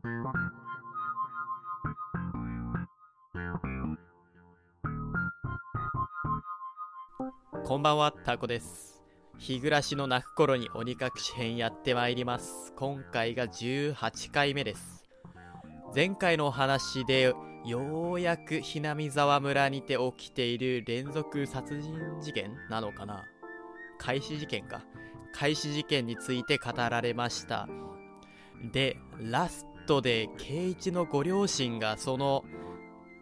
こんばんは、タコです。日暮らしの泣く頃に鬼隠し編やってまいります。今回が18回目です。前回のお話で、ようやくひなみ沢村にて起きている連続殺人事件なのかな開始事件か。開始事件について語られました。で、ラストで圭一のご両親がその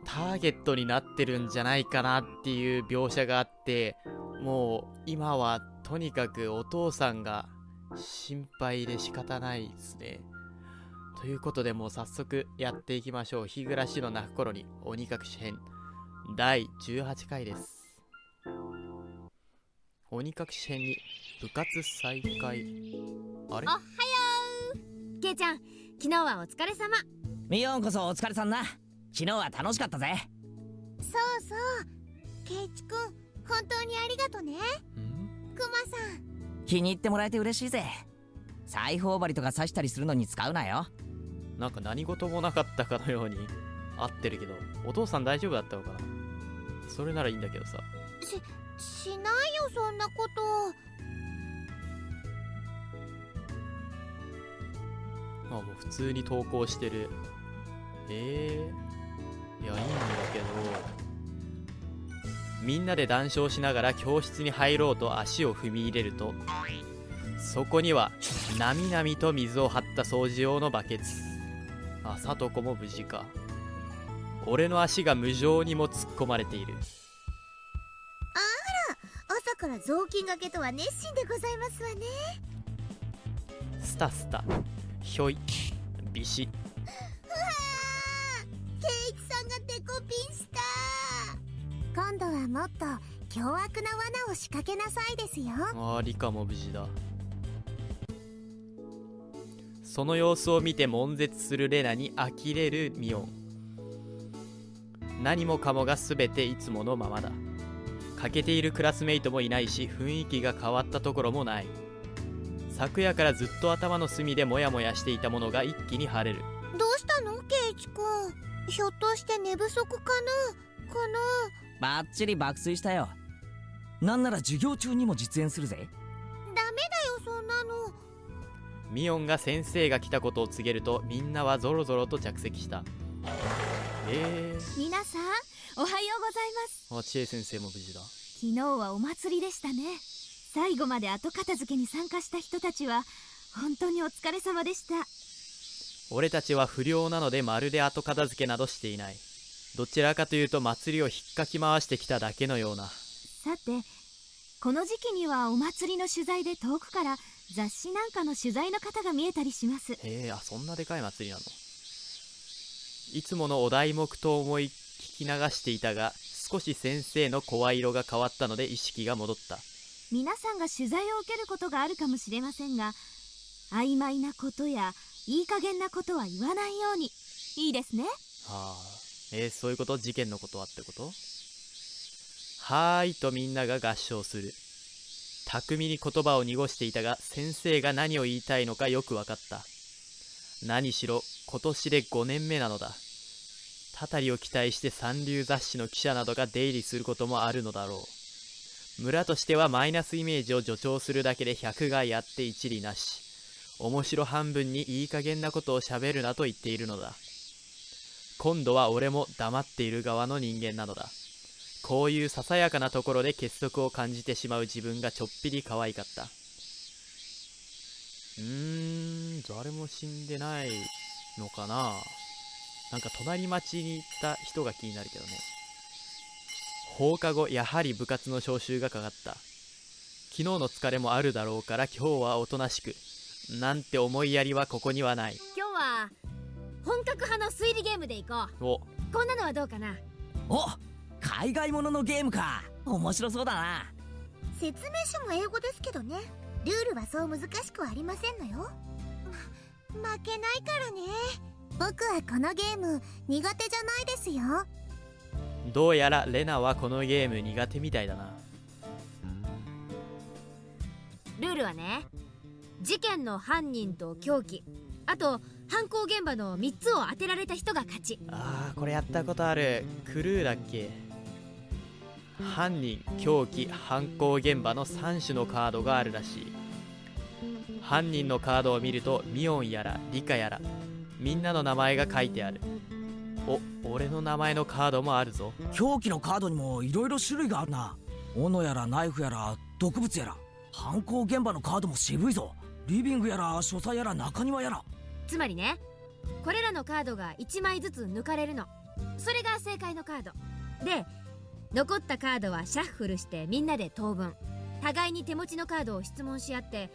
ターゲットになってるんじゃないかなっていう描写があって、もう今はとにかくお父さんが心配で仕方ないですね。ということでもう早速やっていきましょう。日暮らしの泣く頃に鬼隠し編第18回です。鬼隠し編に部活再開。あれ？おはようけいちゃん昨日はお疲れ様。ミヨンこそお疲れさんな。昨日は楽しかったぜ。そうそう。ケイチくん本当にありがとね。ん？クマさん。気に入ってもらえて嬉しいぜ。裁縫針とか刺したりするのに使うなよ。なんか何事もなかったかのように。合ってるけど、お父さん大丈夫だったのかな。それならいいんだけどさ。しないよそんなことあ、もう普通に投稿してる。ええいや、いいんだけど、みんなで談笑しながら教室に入ろうと足を踏み入れると、そこには、なみなみと水を張った掃除用のバケツ。あ、さとこも無事か。俺の足が無情にも突っ込まれている。朝から雑巾がけとは熱心でございますわねスタスタ、ひょい、ビシ。うわーケイチさんがデコピンした今度はもっと凶悪な罠を仕掛けなさいですよああ、リカも無事だ。その様子を見て悶絶するレナに呆れるミオン。何もかもが全ていつものままだ。欠けているクラスメイトもいないし、雰囲気が変わったところもない。昨夜からずっと頭の隅でモヤモヤしていたものが一気に晴れる。どうしたの？ケイチくんひょっとして寝不足かな？このバッチリ爆睡したよ。なんなら授業中にも実演するぜ。ダメだよそんなの。ミオンが先生が来たことを告げると、みんなはゾロゾロと着席した。え皆さんおはようございます。ー、あ、知恵先生も無事だ。昨日はお祭りでしたね最後まで後片付けに参加した人たちは本当にお疲れ様でした俺たちは不良なのでまるで後片付けなどしていない。どちらかというと祭りを引っかき回してきただけのような。さてこの時期にはお祭りの取材で遠くから雑誌なんかの取材の方が見えたりしますへえ、あ、そんなでかい祭りなの？いつものお題目と思い聞き流していたが、少し先生の声色が変わったので意識が戻った。皆さんが取材を受けることがあるかもしれませんが曖昧なことやいい加減なことは言わないようにいいですねはあ、えーそういうこと？事件のことはってこと？はーいとみんなが合唱する。巧みに言葉を濁していたが、先生が何を言いたいのかよくわかった。何しろ、今年で5年目なのだ。たたりを期待して三流雑誌の記者などが出入りすることもあるのだろう。村としてはマイナスイメージを助長するだけで百害あって一理なし。面白半分にいい加減なことを喋るなと言っているのだ。今度は俺も黙っている側の人間なのだ。こういうささやかなところで結束を感じてしまう自分がちょっぴり可愛かった。うーん、誰も死んでないのかななんか隣町に行った人が気になるけどね。放課後、やはり部活の招集がかかった。昨日の疲れもあるだろうから今日はおとなしく。なんて思いやりはここにはない。今日は本格派の推理ゲームでいこう。お、こんなのはどうかな？お海外もののゲームか。面白そうだな。説明書も英語ですけどね。ルールはそう難しくはありませんのよ。ま 負けないからね。僕はこのゲーム苦手じゃないですよどうやらレナはこのゲーム苦手みたいだな。ルールはね事件の犯人と凶器あと犯行現場の3つを当てられた人が勝ち。あーこれやったことある。クルーだっけ？犯人凶器犯行現場の3種のカードがあるらしい。犯人のカードを見るとミオンやらリカやらみんなの名前が書いてあるお俺の名前のカードもあるぞ。凶器のカードにもいろいろ種類があるな。斧やらナイフやら毒物やら。犯行現場のカードも渋いぞ。リビングやら書斎やら中庭やら。つまりねこれらのカードが1枚ずつ抜かれるの。それが正解のカード。で残ったカードはシャッフルしてみんなで当分。互いに手持ちのカードを質問し合って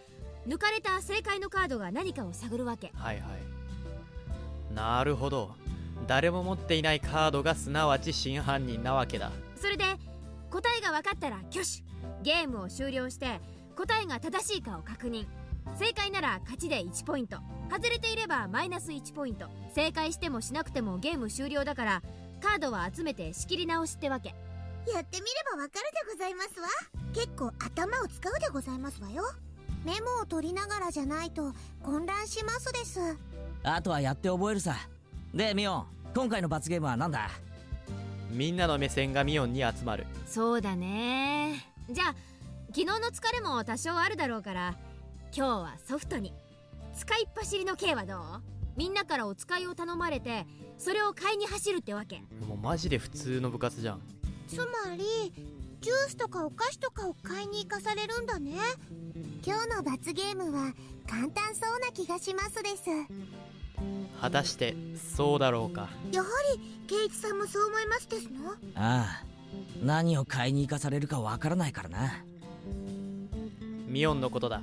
抜かれた正解のカードが何かを探るわけ。はいはい。なるほど誰も持っていないカードがすなわち真犯人なわけだ。それで答えが分かったら挙手。ゲームを終了して答えが正しいかを確認。正解なら勝ちで1ポイント。外れていればマイナス1ポイント。正解してもしなくてもゲーム終了だからカードは集めて仕切り直しってわけ。やってみればわかるでございますわ。結構頭を使うでございますわよ。メモを取りながらじゃないと混乱しますです。あとはやって覚えるさでミオン今回の罰ゲームは何だ？みんなの目線がミオンに集まる。そうだね。じゃあ昨日の疲れも多少あるだろうから今日はソフトに。使いっ走りの刑はどう？みんなからお使いを頼まれてそれを買いに走るってわけ。もうマジで普通の部活じゃん。つまりジュースとかお菓子とかを買いに行かされるんだね。今日の罰ゲームは簡単そうな気がしますです果たしてそうだろうか。やはりケイチさんもそう思いますですの？ああ何を買いに行かされるかわからないからな。ミオンのことだ。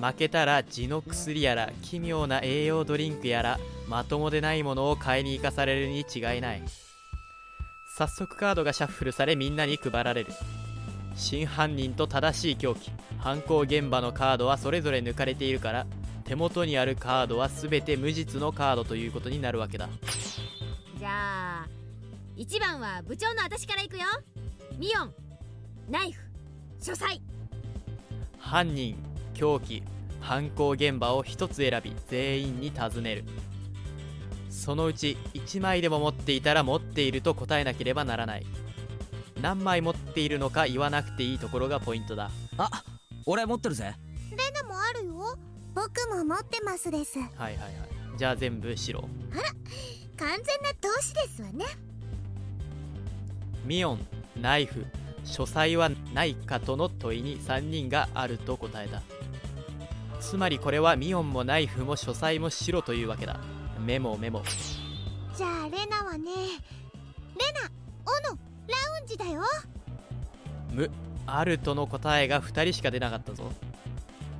負けたら地の薬やら奇妙な栄養ドリンクやらまともでないものを買いに行かされるに違いない。早速カードがシャッフルされみんなに配られる。真犯人と正しい凶器犯行現場のカードはそれぞれ抜かれているから手元にあるカードは全て無実のカードということになるわけだ。じゃあ1番は部長の私からいくよ。ミオンナイフ書斎。犯人凶器犯行現場を1つ選び全員に尋ねる。そのうち1枚でも持っていたら持っていると答えなければならない。何枚持っているのか言わなくていいところがポイントだ。あ俺持ってるぜ。レナもあるよ僕も持ってますです。はいはいはい。じゃあ全部白。完全な投資ですわね。ミオンナイフ。書斎はないかとの問いに3人があると答えた。つまりこれはミオンもナイフも書斎も白というわけだ。メモメモ。じゃあレナはねレナオノラウンジだよ。むあるとの答えが2人しか出なかったぞ。っ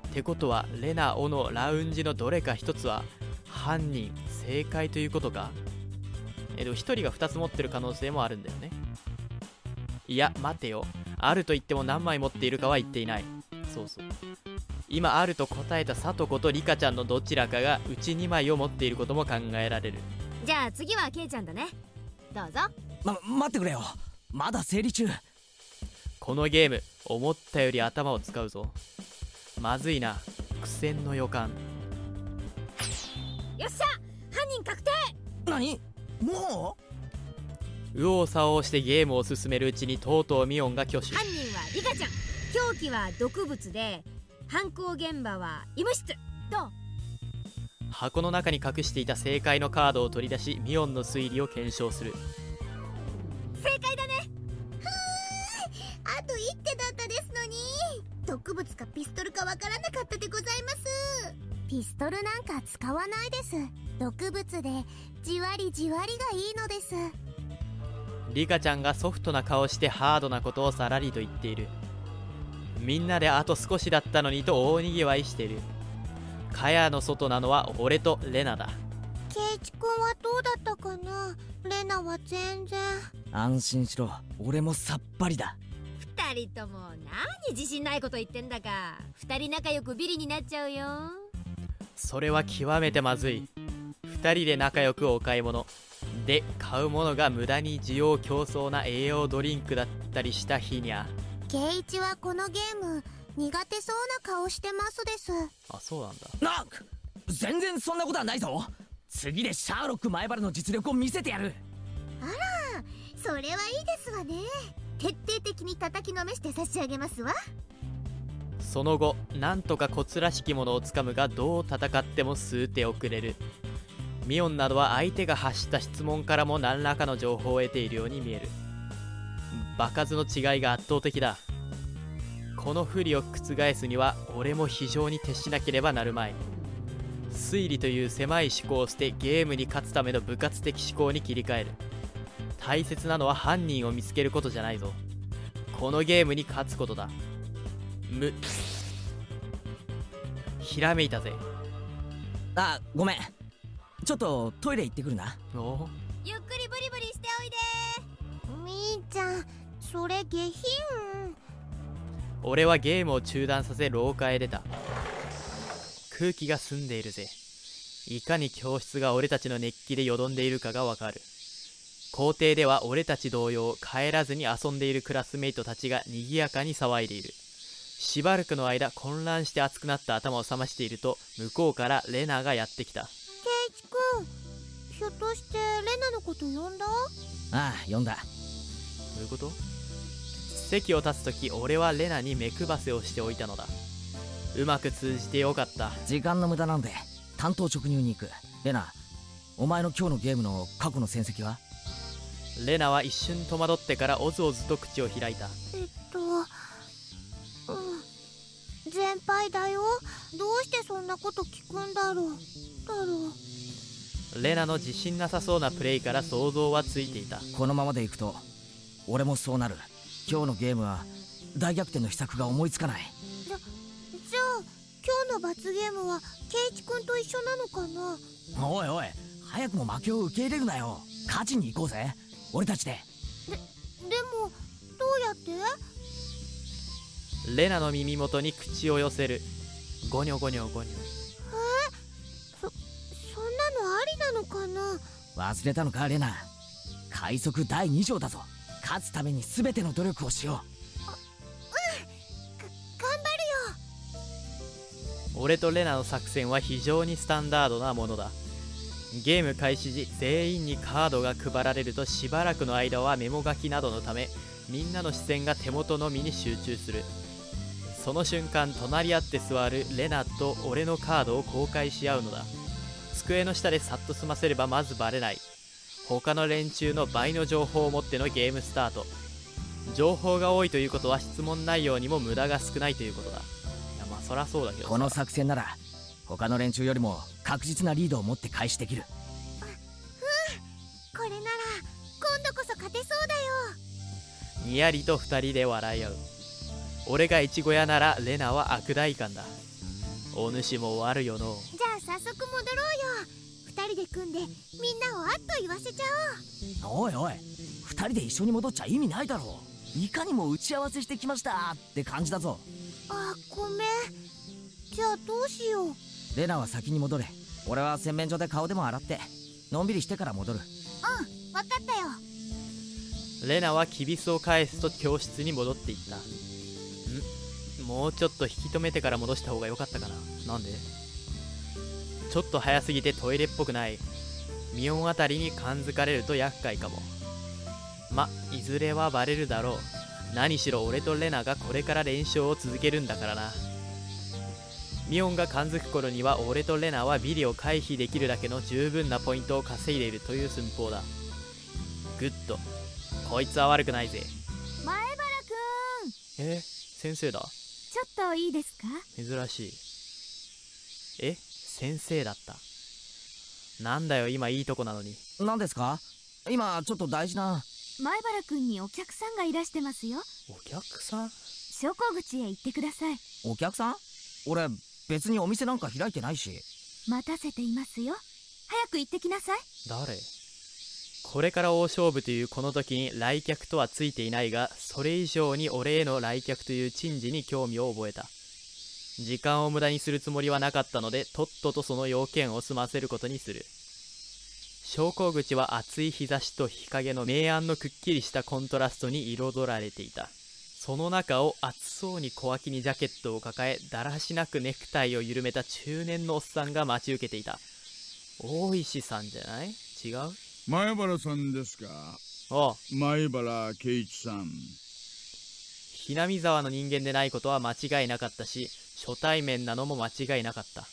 てことはレナ・オのラウンジのどれか1つは犯人正解ということか。えでも1人が2つ持ってる可能性もあるんだよね。いや待てよ。あると言っても何枚持っているかは言っていない。そうそう。今あると答えたさとことリカちゃんのどちらかがうち2枚を持っていることも考えられる。じゃあ次はケイちゃんだね。どうぞ。ま待ってくれよ。まだ整理中。このゲーム思ったより頭を使うぞまずいな。苦戦の予感。よっしゃ！犯人確定！何？も右往左往してゲームを進めるうちにとうとうミオンが挙手。犯人はリカちゃん。凶器は毒物で犯行現場は医務室。どう箱の中に隠していた正解のカードを取り出しミオンの推理を検証する。正解だね。あと一手だったですのに。毒物かピストピストルなんか使わないです。毒物でじわりじわりがいいのです。リカちゃんがソフトな顔してハードなことをさらりと言っている。みんなであと少しだったのにと大にぎわいしてる。蚊帳の外なのは俺とレナだ。ケイチ君はどうだったかな？レナは全然。う安心しろ。俺もさっぱりだ。二人とも何自信ないこと言ってんだか。二人仲良くビリになっちゃうよそれは極めてまずい。2人で仲良くお買い物。で買うものが無駄に需要競争な栄養ドリンクだったりした日にゃ。ケイチはこのゲーム苦手そうな顔してますです。あそうなんだ。な全然そんなことはないぞ。次でシャーロック前原の実力を見せてやる。それはいいですわね。徹底的に叩きのめして差し上げますわその後なんとかコツらしきものをつかむがどう戦っても数手遅れる。ミオンなどは相手が発した質問からも何らかの情報を得ているように見える。場数の違いが圧倒的だ。この不利を覆すには俺も非常に徹しなければなるまい。推理という狭い思考を捨てゲームに勝つための部活的思考に切り替える。大切なのは犯人を見つけることじゃないぞ。このゲームに勝つことだ。む。ひらめいたぜ。あごめん。ちょっとトイレ行ってくるな。お？ゆっくりブリブリしておいで。みーちゃんそれ下品。俺はゲームを中断させ廊下へ出た。空気が澄んでいるぜ。いかに教室が俺たちの熱気でよどんでいるかがわかる。校庭では俺たち同様帰らずに遊んでいるクラスメイトたちが賑やかに騒いでいるしばらくの間混乱して熱くなった頭を覚ましていると向こうからレナがやってきた。ケイチくんひょっとしてレナのこと呼んだ？ああ読んだ。どういうこと？席を立つ時俺はレナに目配せをしておいたのだ。うまく通じてよかった。時間の無駄なんで担当直入に行く。レナお前の今日のゲームの過去の戦績は？レナは一瞬戸惑ってからおずおずと口を開いた。えっとうん全敗だよ。どうしてそんなこと聞くんだろう。だろう。レナの自信なさそうなプレイから想像はついていた。このままでいくと俺もそうなる。今日のゲームは大逆転の秘策が思いつかない。じゃあ今日の罰ゲームはケイチくんと一緒なのかな。おいおい早くも負けを受け入れるなよ。勝ちに行こうぜ。俺たちででもどうやって？レナの耳元に口を寄せる。ゴニョゴニョゴニョ。そそんなのありなのかな？忘れたのかレナ。快速第2条だぞ。勝つために全ての努力をしよ頑張るよ。俺とレナの作戦は非常にスタンダードなものだ。ゲーム開始時全員にカードが配られるとしばらくの間はメモ書きなどのためみんなの視線が手元のみに集中するその瞬間隣り合って座るレナと俺のカードを公開し合うのだ。机の下でさっと済ませればまずバレない。他の連中の倍の情報を持ってのゲームスタート。情報が多いということは質問内容にも無駄が少ないということだ。いやまあそりゃそうだけどこの作戦なら他の連中よりも確実なリードを持って開始できる。これなら今度こそ勝てそうだよ。にやりと2人で笑い合う俺がイチゴ屋ならレナは悪代官だ。お主も悪よのじゃあ早速戻ろうよ。二人で組んでみんなをあっと言わせちゃおいおい二人で一緒に戻っちゃ意味ないだろう。いかにも打ち合わせしてきましたって感じだぞ。おうあごめん。じゃあどうしよう。レナは先に戻れ。俺は洗面所で顔でも洗ってのんびりしてから戻る。うん分かったよ。レナはキビスを返すと教室に戻っていった。んもうちょっと引き止めてから戻した方が良かったかな。なんで？ちょっと早すぎてトイレっぽくない。ミオンあたりに感づかれると厄介かも。まいずれはバレるだろう。何しろ俺とレナがこれから連勝を続けるんだからな。魅音が感づく頃には俺とレナはビリを回避できるだけの十分なポイントを稼いでいるという寸法だ。 Good。こいつは悪くないぜ。前原くん。え？先生だ？ちょっといいですか？珍しい。え？先生だった。なんだよ今いいとこなのに。何ですか？今ちょっと大事な。前原くんにお客さんがいらしてますよ。お客さん？昇降口へ行ってください。お客さん？俺別にお店なんか開いてないし。待たせていますよ。早く行ってきなさい。誰？これから大勝負というこの時に来客とはついていないがそれ以上に俺への来客という珍事に興味を覚えた。時間を無駄にするつもりはなかったのでとっととその要件を済ませることにする。昇降口は暑い日差しと日陰の明暗のくっきりしたコントラストに彩られていた。その中を暑そうに小脇にジャケットを抱えだらしなくネクタイを緩めた中年のおっさんが待ち受けていた。大石さんじゃない？違う？前原さんですか？おう前原圭一さん。ひなみ沢の人間でないことは間違いなかったし初対面なのも間違いなかった。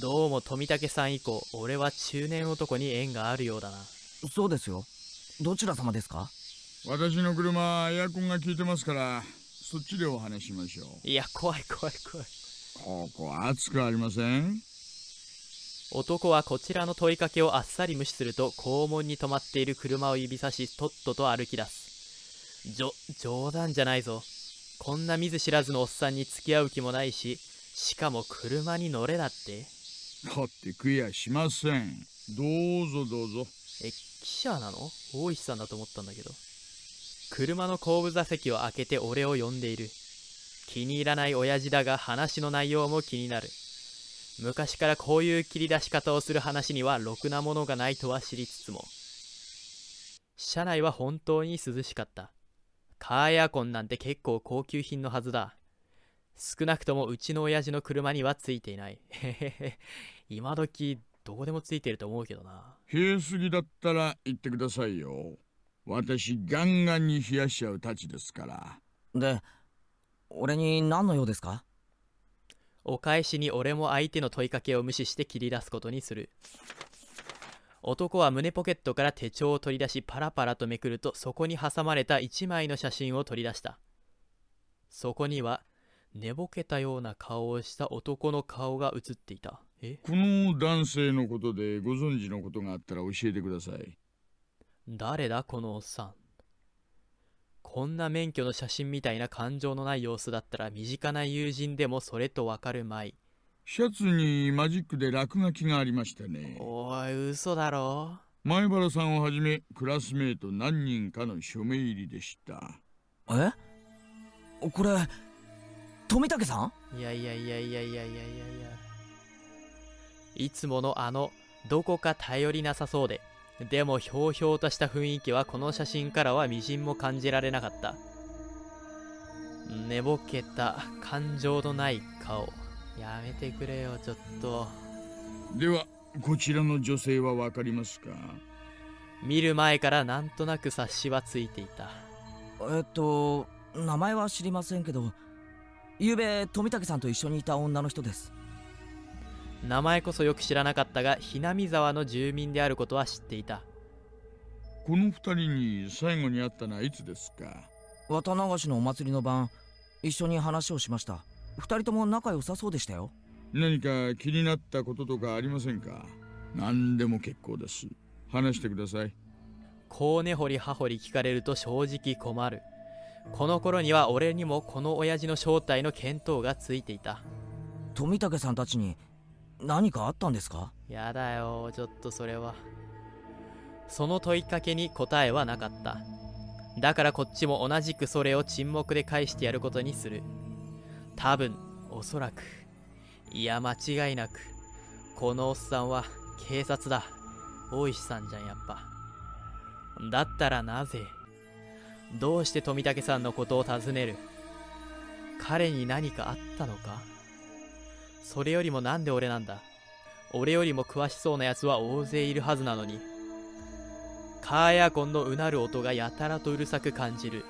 どうも富武さん以降俺は中年男に縁があるようだな。そうですよ。どちら様ですか？私の車エアコンが効いてますからそっちでお話しましょう。いや怖い怖い怖い。ここ暑くありません？男はこちらの問いかけをあっさり無視すると校門に止まっている車を指さしとっとと歩き出す。じょ冗談じゃないぞ。こんな見ず知らずのおっさんに付き合う気もないししかも車に乗れだって。だって食やしません。どうぞどうぞ。え記者なの？大石さんだと思ったんだけど。車の後部座席を開けて俺を呼んでいる。気に入らない親父だが話の内容も気になる昔からこういう切り出し方をする話にはろくなものがないとは知りつつも。車内は本当に涼しかった。カーエアコンなんて結構高級品のはずだ。少なくともうちの親父の車にはついていない。へへへ。今時どこでもついてると思うけどな。冷えすぎだったら言ってくださいよ。私ガンガンに冷やしちゃうたちですから。で俺に何の用ですか？お返しに俺も相手の問いかけを無視して切り出すことにする。男は胸ポケットから手帳を取り出しパラパラとめくるとそこに挟まれた一枚の写真を取り出した。そこには寝ぼけたような顔をした男の顔が写っていた。え？この男性のことでご存知のことがあったら教えてください。誰だこのおっさんこんな免許の写真みたいな感情のない様子だったら身近な友人でもそれとわかるまい。シャツにマジックで落書きがありましたね。おい嘘だろ。前原さんをはじめクラスメート何人かの署名入りでした。え？これ富武さん？いやいやいやいやいやいやいやいや。いつものあのどこか頼りなさそうででもひょうひょうとした雰囲気はこの写真からはみじんも感じられなかった。寝ぼけた感情のない顔。やめてくれよちょっと。ではこちらの女性はわかりますか？見る前からなんとなく察しはついていた。えっと名前は知りませんけど昨べ富武さんと一緒にいた女の人です名前こそよく知らなかったがひなみ沢の住民であることは知っていた。この二人に最後に会ったのはいつですか？綿流しのお祭りの晩一緒に話をしました。二人とも仲良さそうでしたよ。何か気になったこととかありませんか？何でも結構です。話してください。こう根掘り葉掘り聞かれると正直困る。この頃には俺にもこの親父の正体の見当がついていた。富武さんたちに何かあったんですか？やだよちょっとそれは。その問いかけに答えはなかった。だからこっちも同じくそれを沈黙で返してやることにする。多分おそらくいや間違いなくこのおっさんは警察だ。大石さんじゃんやっぱ。だったらなぜどうして富武さんのことを尋ねる？彼に何かあったのか？それよりもなんで俺なんだ？俺よりも詳しそうな奴は大勢いるはずなのに。カーエアコンのうなる音がやたらとうるさく感じる。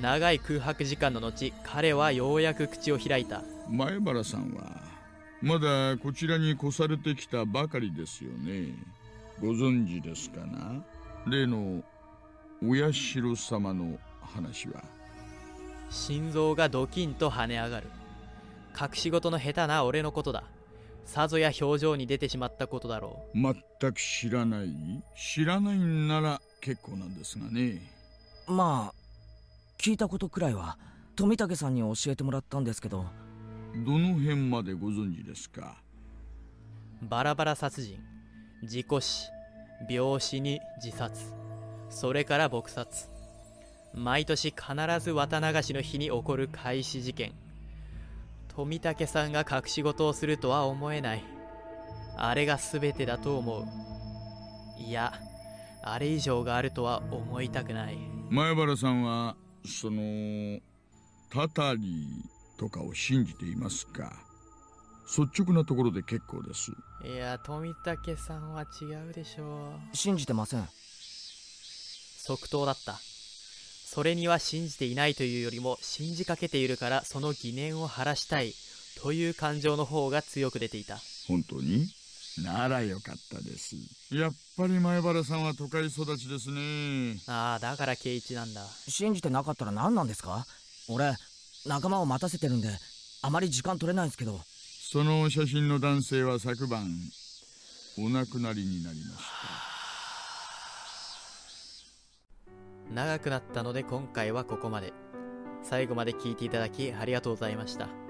長い空白時間の後彼はようやく口を開いた。前原さんはまだこちらに越されてきたばかりですよね。ご存知ですかな？例のお社様の話は。心臓がドキンと跳ね上がる隠し事の下手な俺のことだ。さぞや表情に出てしまったことだろ全く知らない。知らないんなら結構なんですがね。まあ聞いたことくらいは富武さんに教えてもらったんですけど。どの辺までご存知ですか？うバラバラ殺人。事故死。病死に自殺。それから撲殺。毎年必ず綿流しの日に起こる開始事件富武さんが隠し事をするとは思えない。あれが全てだと思う。いやあれ以上があるとは思いたくない。前原さんはそのタタリとかを信じていますか？率直なところで結構です。いや富武さんは違うでしょう。信じてません。即答だったそれには信じていないというよりも信じかけているからその疑念を晴らしたい。という感情の方が強く出ていた。本当に？ならよかったです。やっぱり前原さんは都会育ちですね。ああだから圭一なんだ。信じてなかったら何なんですか？俺仲間を待たせてるんであまり時間取れないんですけど。その写真の男性は昨晩お亡くなりになりました長くなったので今回はここまで。最後まで聞いていただきありがとうございました。